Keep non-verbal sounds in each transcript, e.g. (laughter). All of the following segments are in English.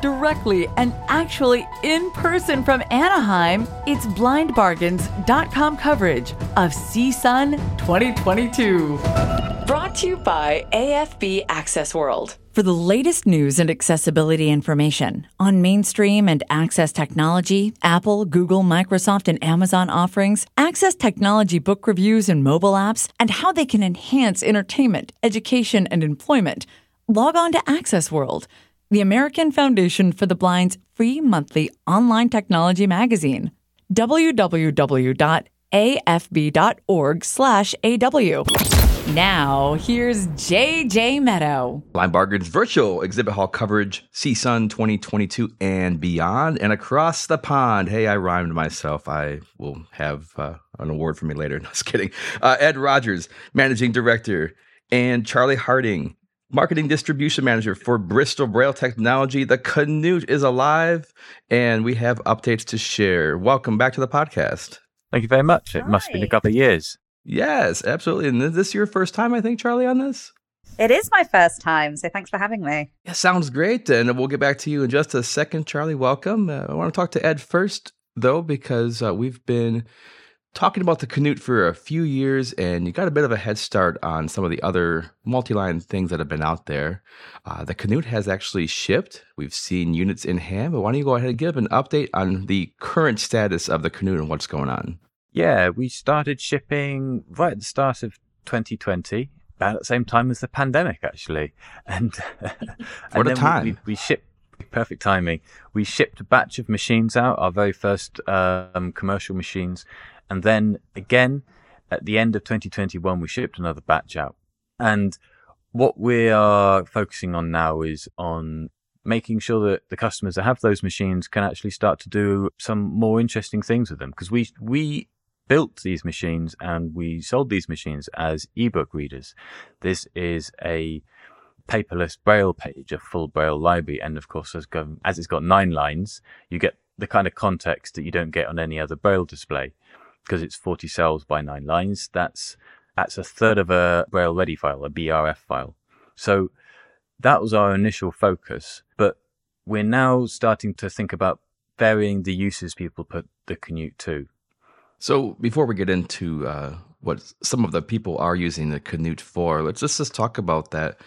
directly and actually in person from Anaheim, it's blindbargains.com coverage of CSUN 2022. Brought to you by AFB Access World. For the latest news and accessibility information on mainstream and access technology, Apple, Google, Microsoft, and Amazon offerings, access technology book reviews and mobile apps, and how they can enhance entertainment, education, and employment, log on to Access World, the American Foundation for the Blind's free monthly online technology magazine. www.afb.org/aw. Now, here's JJ Meddaugh. Blind Bargains virtual exhibit hall coverage, CSUN 2022 and beyond, and across the pond. Hey, I rhymed myself. I will have uh, an award for me later. (laughs) No, just kidding. Uh, Ed Rogers, managing director, and Charlie Harding, marketing distribution manager for Bristol Braille Technology. The Canute is alive, and we have updates to share. Welcome back to the podcast. Thank you very much. It must have been a couple of years. Yes, absolutely. And is this your first time, I think, Charlie, on this? It is my first time, so thanks for having me. Yeah, sounds great. And we'll get back to you in just a second, Charlie. Welcome. Uh, I want to talk to Ed first, though, because uh, we've been talking about the Canute for a few years, and you got a bit of a head start on some of the other multi-line things that have been out there. Uh, the Canute has actually shipped. We've seen units in hand, but why don't you go ahead and give an update on the current status of the Canute and what's going on? Yeah, we started shipping right at the start of 2020, about at the same time as the pandemic, actually. (laughs) And, what and a time! We, we, we shipped perfect timing. We shipped a batch of machines out, our very first um, commercial machines, and then again at the end of 2021, we shipped another batch out. And what we are focusing on now is on making sure that the customers that have those machines can actually start to do some more interesting things with them because we we built these machines and we sold these machines as ebook readers. This is a paperless braille page, a full braille library, and of course, as, as it's got nine lines, you get the kind of context that you don't get on any other braille display because it's 40 cells by nine lines. That's that's a third of a braille ready file, a BRF file. So that was our initial focus, but we're now starting to think about varying the uses people put the Canute to. So before we get into uh, what some of the people are using the Canute for, let's just, just talk about that.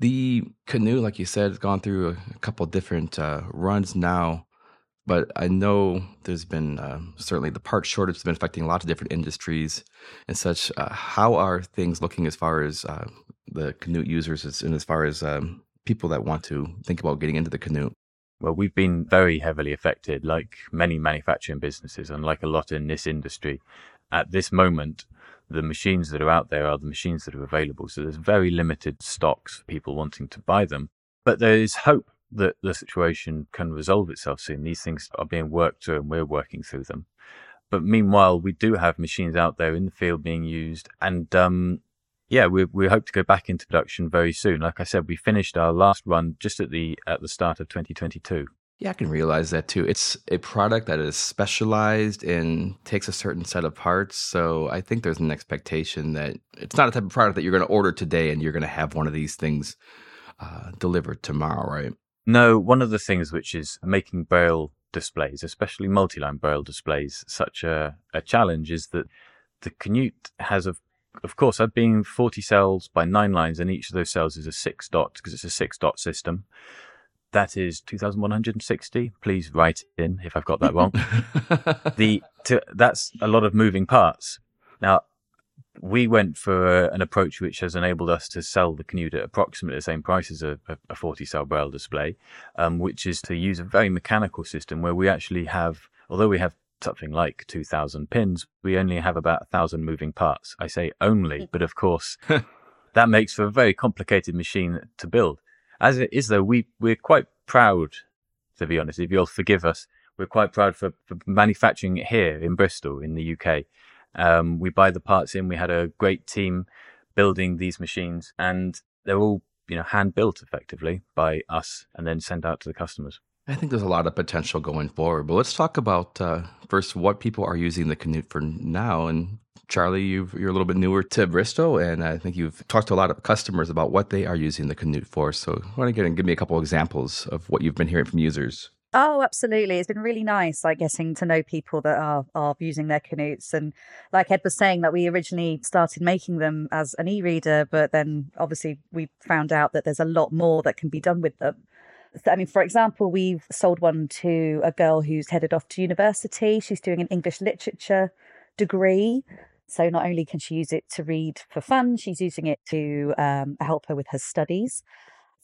The Canute, like you said, has gone through a, couple different uh, runs now, but I know there's been uh, certainly the part shortage has been affecting lots of different industries and such. Uh, how are things looking as far as uh, the Canute users and as far as um, people that want to think about getting into the Canute? Well, we've been very heavily affected, like many manufacturing businesses, and like a lot in this industry. At this moment, the machines that are out there are the machines that are available. So there's very limited stocks people wanting to buy them. But there is hope that the situation can resolve itself soon. These things are being worked through and we're working through them. But meanwhile, we do have machines out there in the field being used. And um, yeah, we we hope to go back into production very soon. Like I said, we finished our last run just at the at the start of 2022. Yeah, I can realize that too. It's a product that is specialized and takes a certain set of parts. So I think there's an expectation that it's not a type of product that you're going to order today and you're going to have one of these things uh, delivered tomorrow, right? No, one of the things which is making Braille displays, especially multi-line Braille displays, such a, a challenge is that the Canute has a of course, I've been 40 cells by nine lines, and each of those cells is a six dot because it's a six dot system. That is 2,160. Please write in if I've got that wrong. (laughs) the to, that's a lot of moving parts. Now, we went for a, an approach which has enabled us to sell the Canute at approximately the same price as a, a 40 cell braille display, um, which is to use a very mechanical system where we actually have, although we have something like 2000 pins, we only have about 1000 moving parts. I say only, but of course, (laughs) that makes for a very complicated machine to build. As it is, though, we, we're quite proud, to be honest, if you'll forgive us, we're quite proud for, for manufacturing it here in Bristol, in the UK. Um, we buy the parts in. We had a great team building these machines, and they're all you know hand built effectively by us, and then sent out to the customers. I think there's a lot of potential going forward. But let's talk about uh, first what people are using the Canute for now, and Charlie, you are a little bit newer to Bristol, and I think you've talked to a lot of customers about what they are using the Canute for. So, to get and give me a couple examples of what you've been hearing from users. Oh, absolutely. It's been really nice, like getting to know people that are are using their canutes. And like Ed was saying, that we originally started making them as an e-reader, but then obviously we found out that there's a lot more that can be done with them. I mean, for example, we've sold one to a girl who's headed off to university. She's doing an English literature degree. So not only can she use it to read for fun, she's using it to um, help her with her studies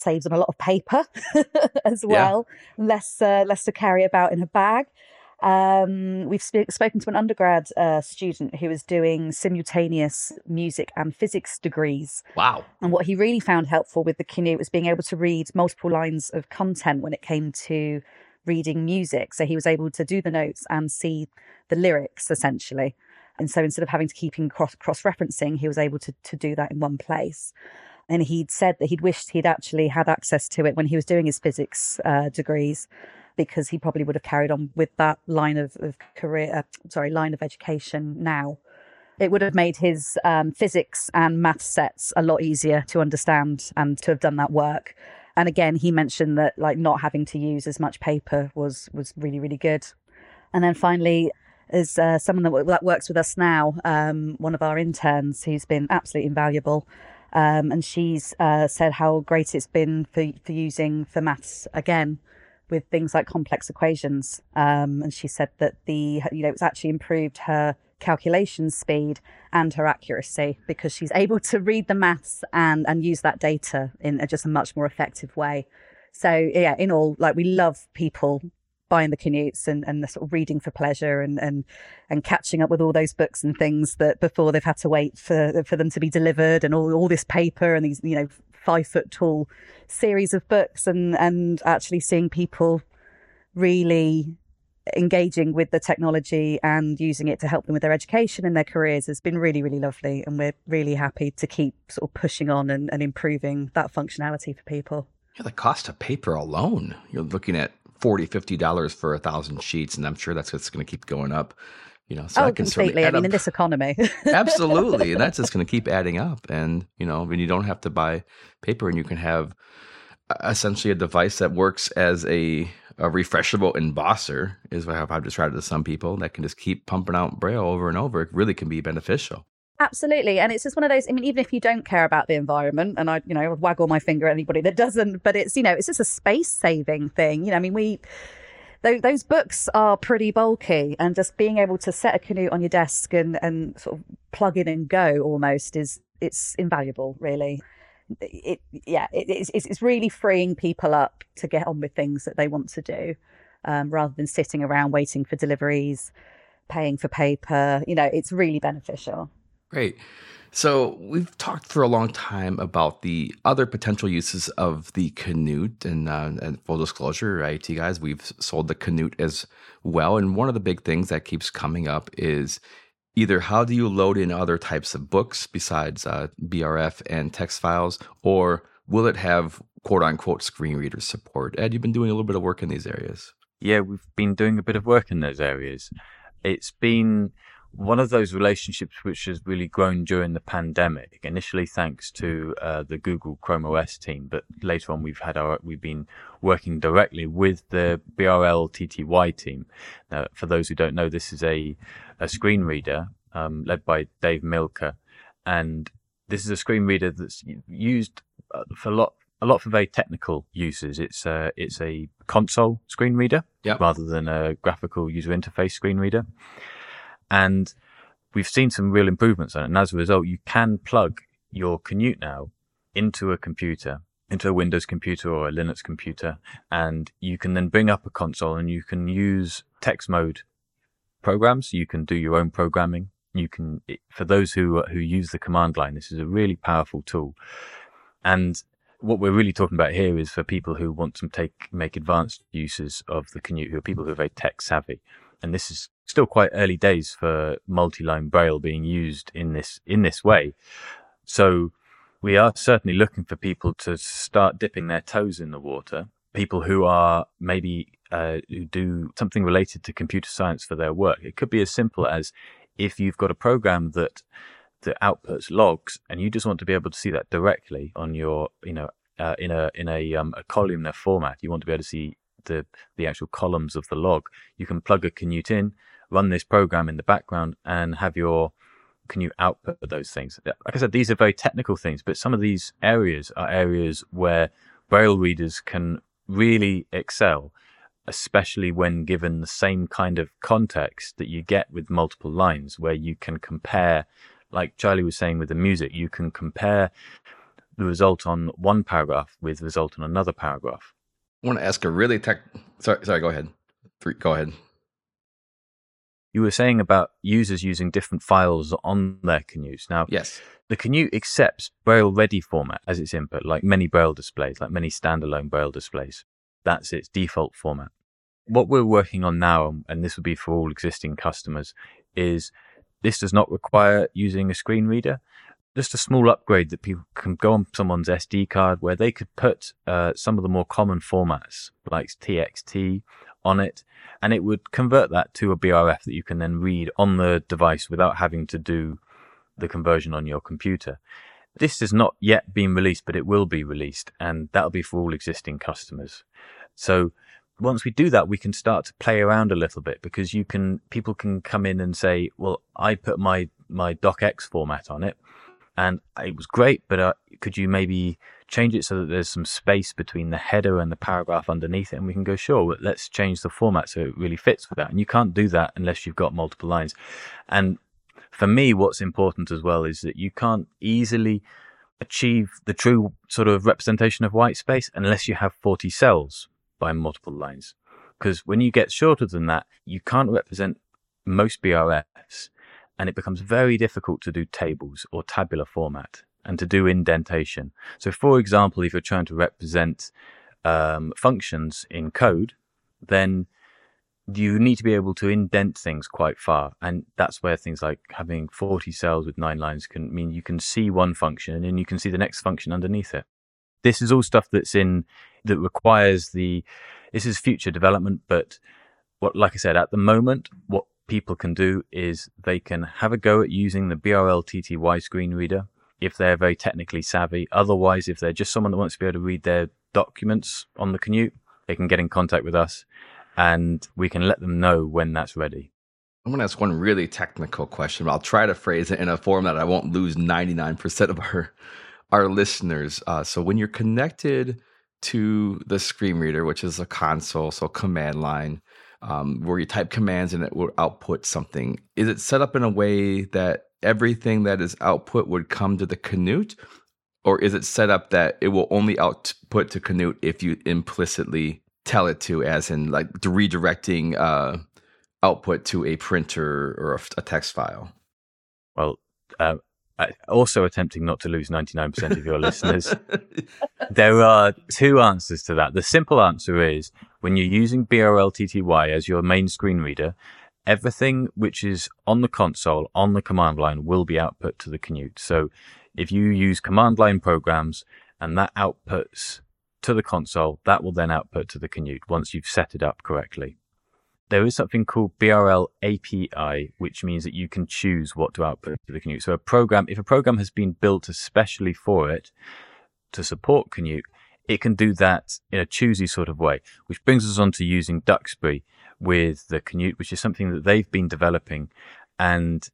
saves on a lot of paper (laughs) as well, yeah. less uh, less to carry about in a bag. Um, we've sp- spoken to an undergrad uh, student who was doing simultaneous music and physics degrees. Wow! And what he really found helpful with the Canute was being able to read multiple lines of content when it came to reading music. So he was able to do the notes and see the lyrics essentially. And so instead of having to keep in cross cross referencing, he was able to to do that in one place and he'd said that he'd wished he'd actually had access to it when he was doing his physics uh, degrees because he probably would have carried on with that line of, of career uh, sorry line of education now. It would have made his um, physics and math sets a lot easier to understand and to have done that work. And again he mentioned that like not having to use as much paper was was really really good. And then finally is uh, someone that, that works with us now um, one of our interns who's been absolutely invaluable um, and she's uh, said how great it's been for, for using for maths again with things like complex equations. Um, and she said that the, you know, it's actually improved her calculation speed and her accuracy because she's (laughs) able to read the maths and, and use that data in a, just a much more effective way. So yeah, in all, like we love people buying the canutes and, and the sort of reading for pleasure and, and and catching up with all those books and things that before they've had to wait for for them to be delivered and all, all this paper and these you know five foot tall series of books and and actually seeing people really engaging with the technology and using it to help them with their education and their careers has been really really lovely. And we're really happy to keep sort of pushing on and, and improving that functionality for people. Yeah the cost of paper alone you're looking at 40 50 dollars for a thousand sheets and i'm sure that's what's going to keep going up you know so oh, I can completely i mean in this economy (laughs) (laughs) absolutely and that's just going to keep adding up and you know when you don't have to buy paper and you can have essentially a device that works as a a refreshable embosser is what I've described it to some people that can just keep pumping out braille over and over. It really can be beneficial. Absolutely. And it's just one of those, I mean, even if you don't care about the environment, and I, you know, waggle my finger at anybody that doesn't, but it's, you know, it's just a space saving thing. You know, I mean, we, those books are pretty bulky and just being able to set a Canute on your desk and, and sort of plug in and go almost is, it's invaluable, really. It, yeah, it, it's, it's really freeing people up to get on with things that they want to do um, rather than sitting around waiting for deliveries, paying for paper. You know, it's really beneficial. Great. So we've talked for a long time about the other potential uses of the Canute, and, uh, and full disclosure, you guys, we've sold the Canute as well. And one of the big things that keeps coming up is either how do you load in other types of books besides uh, BRF and text files, or will it have quote unquote screen reader support? Ed, you've been doing a little bit of work in these areas. Yeah, we've been doing a bit of work in those areas. It's been one of those relationships which has really grown during the pandemic. Initially, thanks to uh, the Google Chrome OS team, but later on we've had our we've been working directly with the BRLTTY team. Now, for those who don't know, this is a a screen reader um, led by Dave Mielke, and this is a screen reader that's used uh, for a lot a lot for very technical uses. It's a it's a console screen reader yep. rather than a graphical user interface screen reader. And we've seen some real improvements on it. And as a result, you can plug your Canute now into a computer, into a Windows computer or a Linux computer, and you can then bring up a console and you can use text mode programs. You can do your own programming. You can, for those who who use the command line, this is a really powerful tool. And what we're really talking about here is for people who want to take make advanced uses of the Canute, who are people who are very tech savvy and this is still quite early days for multi-line braille being used in this in this way. So we are certainly looking for people to start dipping their toes in the water. People who are maybe uh, who do something related to computer science for their work. It could be as simple as if you've got a program that that outputs logs and you just want to be able to see that directly on your, you know, uh, in a in a, um, a columnar format, you want to be able to see the the actual columns of the log. You can plug a Canute in, run this program in the background, and have your Canute output those things. Like I said, these are very technical things, but some of these areas are areas where Braille readers can really excel, especially when given the same kind of context that you get with multiple lines, where you can compare, like Charlie was saying with the music, you can compare the result on one paragraph with the result on another paragraph. I want to ask a really tech. Sorry, sorry. Go ahead. Three, go ahead. You were saying about users using different files on their Canutes. Now, yes, the Canute accepts Braille Ready format as its input, like many Braille displays, like many standalone Braille displays. That's its default format. What we're working on now, and this would be for all existing customers, is this does not require using a screen reader. Just a small upgrade that people can go on someone's SD card where they could put uh, some of the more common formats like TXT on it, and it would convert that to a BRF that you can then read on the device without having to do the conversion on your computer. This has not yet been released, but it will be released, and that'll be for all existing customers. So once we do that, we can start to play around a little bit because you can people can come in and say, "Well, I put my my docx format on it, and it was great, but uh, could you maybe change it so that there's some space between the header and the paragraph underneath it and we can go sure let's change the format so it really fits with that. And you can't do that unless you've got multiple lines. And for me what's important as well is that you can't easily achieve the true sort of representation of white space unless you have 40 cells by multiple lines. Because when you get shorter than that you can't represent most brfs and it becomes very difficult to do tables or tabular format and to do indentation. So, for example, if you're trying to represent um, functions in code, then you need to be able to indent things quite far. And that's where things like having 40 cells with nine lines can mean you can see one function and then you can see the next function underneath it. This is all stuff that's in, that requires the, this is future development, but what, like I said, at the moment, what people can do is they can have a go at using the BRLTTY screen reader if they're very technically savvy. Otherwise, if they're just someone that wants to be able to read their documents on the Canute, they can get in contact with us and we can let them know when that's ready. I'm going to ask one really technical question. I'll try to phrase it in a form that I won't lose 99% of our our listeners. Uh, so when you're connected to the screen reader, which is a console, so command line, um, where you type commands and it will output something, is it set up in a way that everything that is output would come to the Canute? Or is it set up that it will only output to Canute if you implicitly tell it to, as in like redirecting uh, output to a printer or a, a text file? Well, uh, Uh, also attempting not to lose 99% of your (laughs) listeners. There are two answers to that. The simple answer is when you're using BRLTTY as your main screen reader, everything which is on the console on the command line will be output to the Canute. So if you use command line programs and that outputs to the console, that will then output to the Canute once you've set it up correctly. There is something called BRL API, which means that you can choose what to output to the Canute. So a program, if a program has been built especially for it to support Canute, it can do that in a choosy sort of way, which brings us on to using Duxbury with the Canute, which is something that they've been developing. And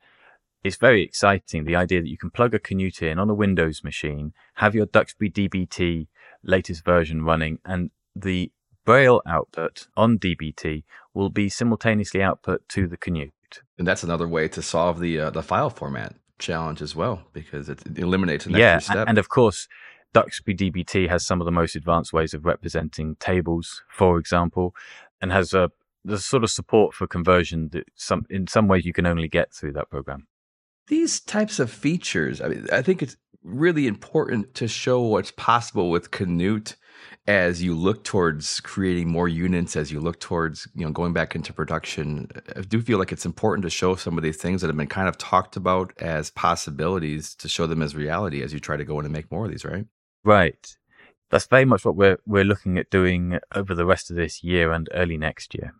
it's very exciting. The idea that you can plug a Canute in on a Windows machine, have your Duxbury DBT latest version running, and the Braille output on DBT will be simultaneously output to the Canute. And that's another way to solve the uh, the file format challenge as well, because it eliminates an yeah, extra step. And of course, Duxbury DBT has some of the most advanced ways of representing tables, for example, and has a the sort of support for conversion that some in some ways you can only get through that program. These types of features, I mean, I think it's really important to show what's possible with Canute as you look towards creating more units, as you look towards you know going back into production. I do feel like it's important to show some of these things that have been kind of talked about as possibilities to show them as reality as you try to go in and make more of these, right? Right. That's very much what we're we're looking at doing over the rest of this year and early next year.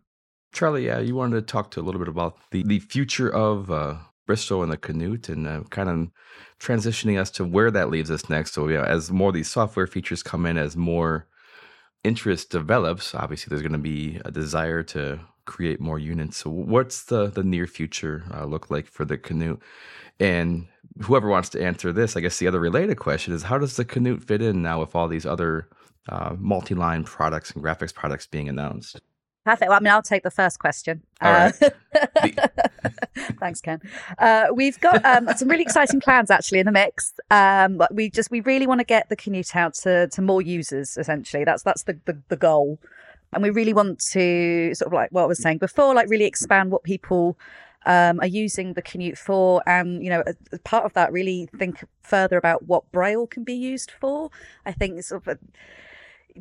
Charlie, yeah, you wanted to talk to a little bit about the, the future of uh, Bristol and the Canute and uh, kind of transitioning us to where that leaves us next. So, yeah, as more of these software features come in, as more interest develops, obviously there's going to be a desire to create more units. So, what's the the near future uh, look like for the Canute? And whoever wants to answer this, I guess the other related question is how does the Canute fit in now with all these other uh, multi-line products and graphics products being announced? Perfect. Well, I mean, I'll take the first question. All right. Uh, (laughs) thanks, Ken. Uh, we've got um, some really exciting plans actually in the mix. Um, but we just we really want to get the Canute out to, to more users. Essentially, that's that's the, the, the goal, and we really want to sort of like what I was saying before, like really expand what people um, are using the Canute for, and you know, as part of that, really think further about what Braille can be used for. I think sort of. A,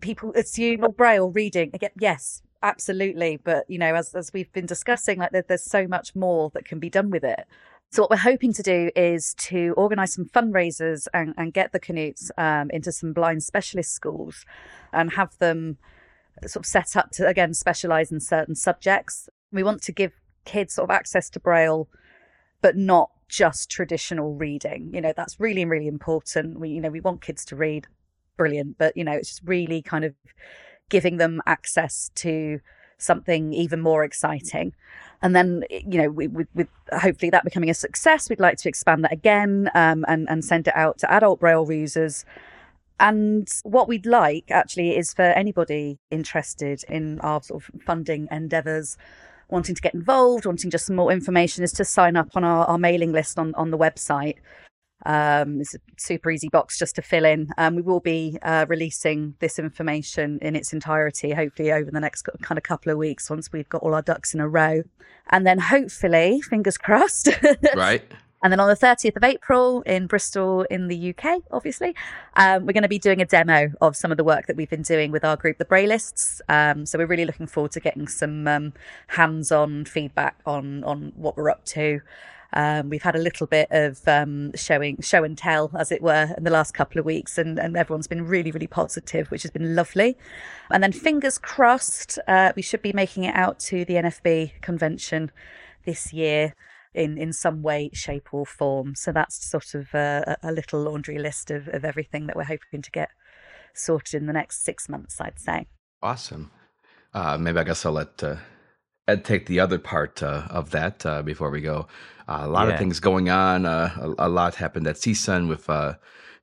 people assume well, braille reading again yes absolutely but you know as as we've been discussing like there, there's so much more that can be done with it so what we're hoping to do is to organise some fundraisers and, and get the Canutes um, into some blind specialist schools and have them sort of set up to again specialise in certain subjects. We want to give kids sort of access to Braille, but not just traditional reading. You know, that's really, really important. We, you know, we want kids to read, brilliant, but you know, it's just really kind of giving them access to something even more exciting. And then, you know, with, with hopefully that becoming a success, we'd like to expand that again um, and, and send it out to adult Braille users. And what we'd like actually is for anybody interested in our sort of funding endeavours wanting to get involved, wanting just some more information, is to sign up on our, our mailing list on, on the website. Um, it's a super easy box just to fill in. Um, we will be uh, releasing this information in its entirety, hopefully over the next kind of couple of weeks once we've got all our ducks in a row. And then hopefully, fingers crossed, (laughs) right? And then on the 30th of April in Bristol, in the UK, obviously, um, we're going to be doing a demo of some of the work that we've been doing with our group, the Braillists. Um, so we're really looking forward to getting some um, hands-on feedback on on what we're up to. Um, we've had a little bit of um, showing, show and tell, as it were, in the last couple of weeks, and, and everyone's been really, really positive, which has been lovely. And then, fingers crossed, uh, we should be making it out to the NFB convention this year in in some way, shape, or form. So that's sort of a, a little laundry list of, of everything that we're hoping to get sorted in the next six months. I'd say. Awesome. Uh, maybe I guess I'll let uh, Ed take the other part uh, of that uh, before we go. Uh, a lot yeah. of things going on. Uh, a, a, lot happened at CSUN with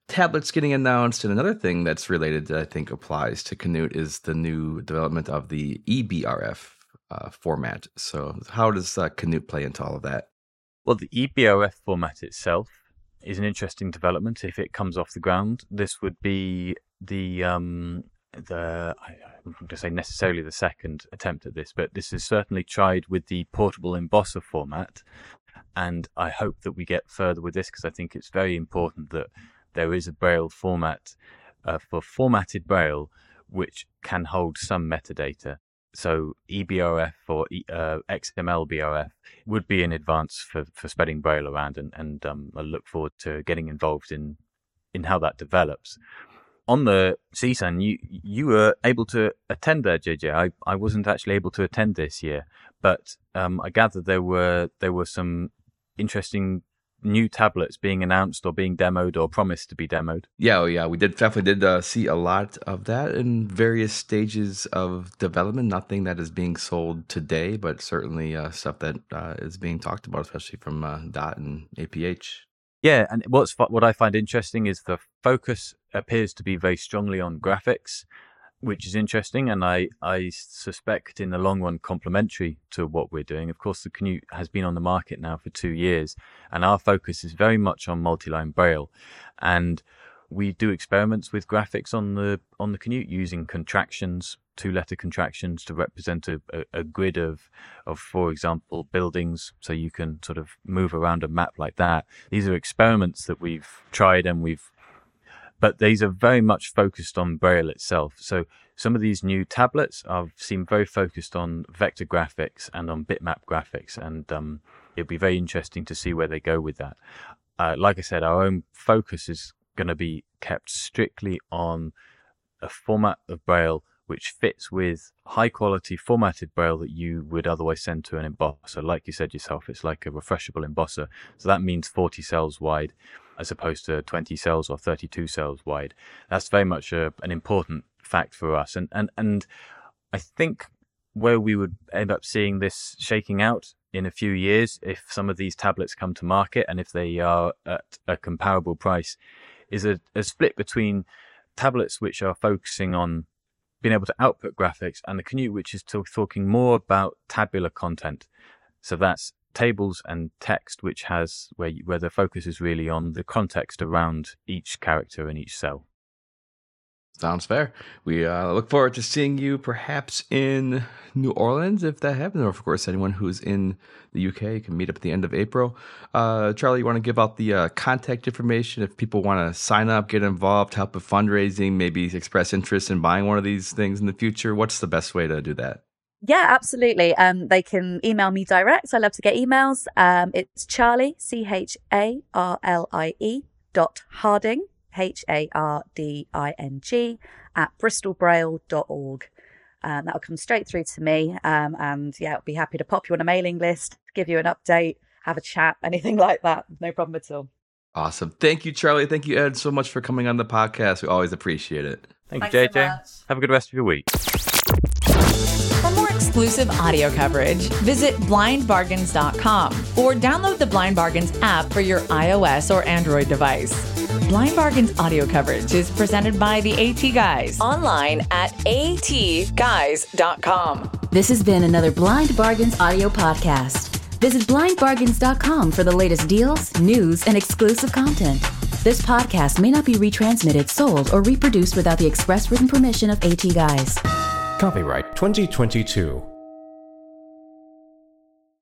tablets getting announced, and another thing that's related that I think applies to Canute is the new development of the eBRF format. So, how does Canute play into all of that? Well, the eBRF format itself is an interesting development if it comes off the ground. This would be the um, the I, am not going to say necessarily the second attempt at this, but this is certainly tried with the portable embosser format, and I hope that we get further with this because I think it's very important that there is a Braille format uh, for formatted Braille which can hold some metadata so eBRF or uh, XML BRF would be in advance for, for spreading Braille around, and, and um, I look forward to getting involved in in how that develops. On the CSUN, you you were able to attend there, JJ. I, I wasn't actually able to attend this year, but um, I gather there were there were some interesting new tablets being announced or being demoed or promised to be demoed. Yeah, oh yeah, we did definitely did uh, see a lot of that in various stages of development. Nothing that is being sold today, but certainly uh, stuff that uh, is being talked about, especially from uh, Dot and APH. Yeah, and what's what I find interesting is the focus appears to be very strongly on graphics which is interesting, and I, I suspect in the long run complementary to what we're doing. Of course, the Canute has been on the market now for two years, and our focus is very much on multi-line braille, and we do experiments with graphics on the on the Canute using contractions, two-letter contractions to represent a, a, a grid of of, for example, buildings, so you can sort of move around a map like that. These are experiments that we've tried and we've but these are very much focused on Braille itself. So some of these new tablets have seem very focused on vector graphics and on bitmap graphics, and um, it'll be very interesting to see where they go with that. Uh, like I said, our own focus is going to be kept strictly on a format of Braille which fits with high quality formatted braille that you would otherwise send to an embosser. Like you said yourself, it's like a refreshable embosser. So that means 40 cells wide as opposed to 20 cells or 32 cells wide. That's very much a, an important fact for us. And, and, and I think where we would end up seeing this shaking out in a few years, if some of these tablets come to market and if they are at a comparable price, is a, a split between tablets which are focusing on being able to output graphics and the Canute which is talking more about tabular content. So that's tables and text, which has where where the focus is really on the context around each character and each cell. Sounds fair. We uh, look forward to seeing you perhaps in New Orleans if that happens, or of course anyone who's in the UK can meet up at the end of April. Uh, Charlie, you want to give out the uh, contact information if people want to sign up, get involved, help with fundraising, maybe express interest in buying one of these things in the future? What's the best way to do that? Yeah, absolutely. Um, they can email me direct. I love to get emails. Um, it's Charlie C H A R L I E dot Harding H A R D I N G, at bristolbraille.org. Um, that'll come straight through to me. Um, and yeah, I'll be happy to pop you on a mailing list, give you an update, have a chat, (laughs) anything like that. No problem at all. Awesome. Thank you, Charlie. Thank you, Ed, so much for coming on the podcast. We always appreciate it. Thank Thanks you, JJ. So have a good rest of your week. Exclusive audio coverage, visit blindbargains.com or download the Blind Bargains app for your iOS or Android device. Blind Bargains audio coverage is presented by the AT Guys. Online at atguys.com. This has been another Blind Bargains audio podcast. Visit blindbargains.com for the latest deals, news, and exclusive content. This podcast may not be retransmitted, sold, or reproduced without the express written permission of AT Guys. Copyright 2022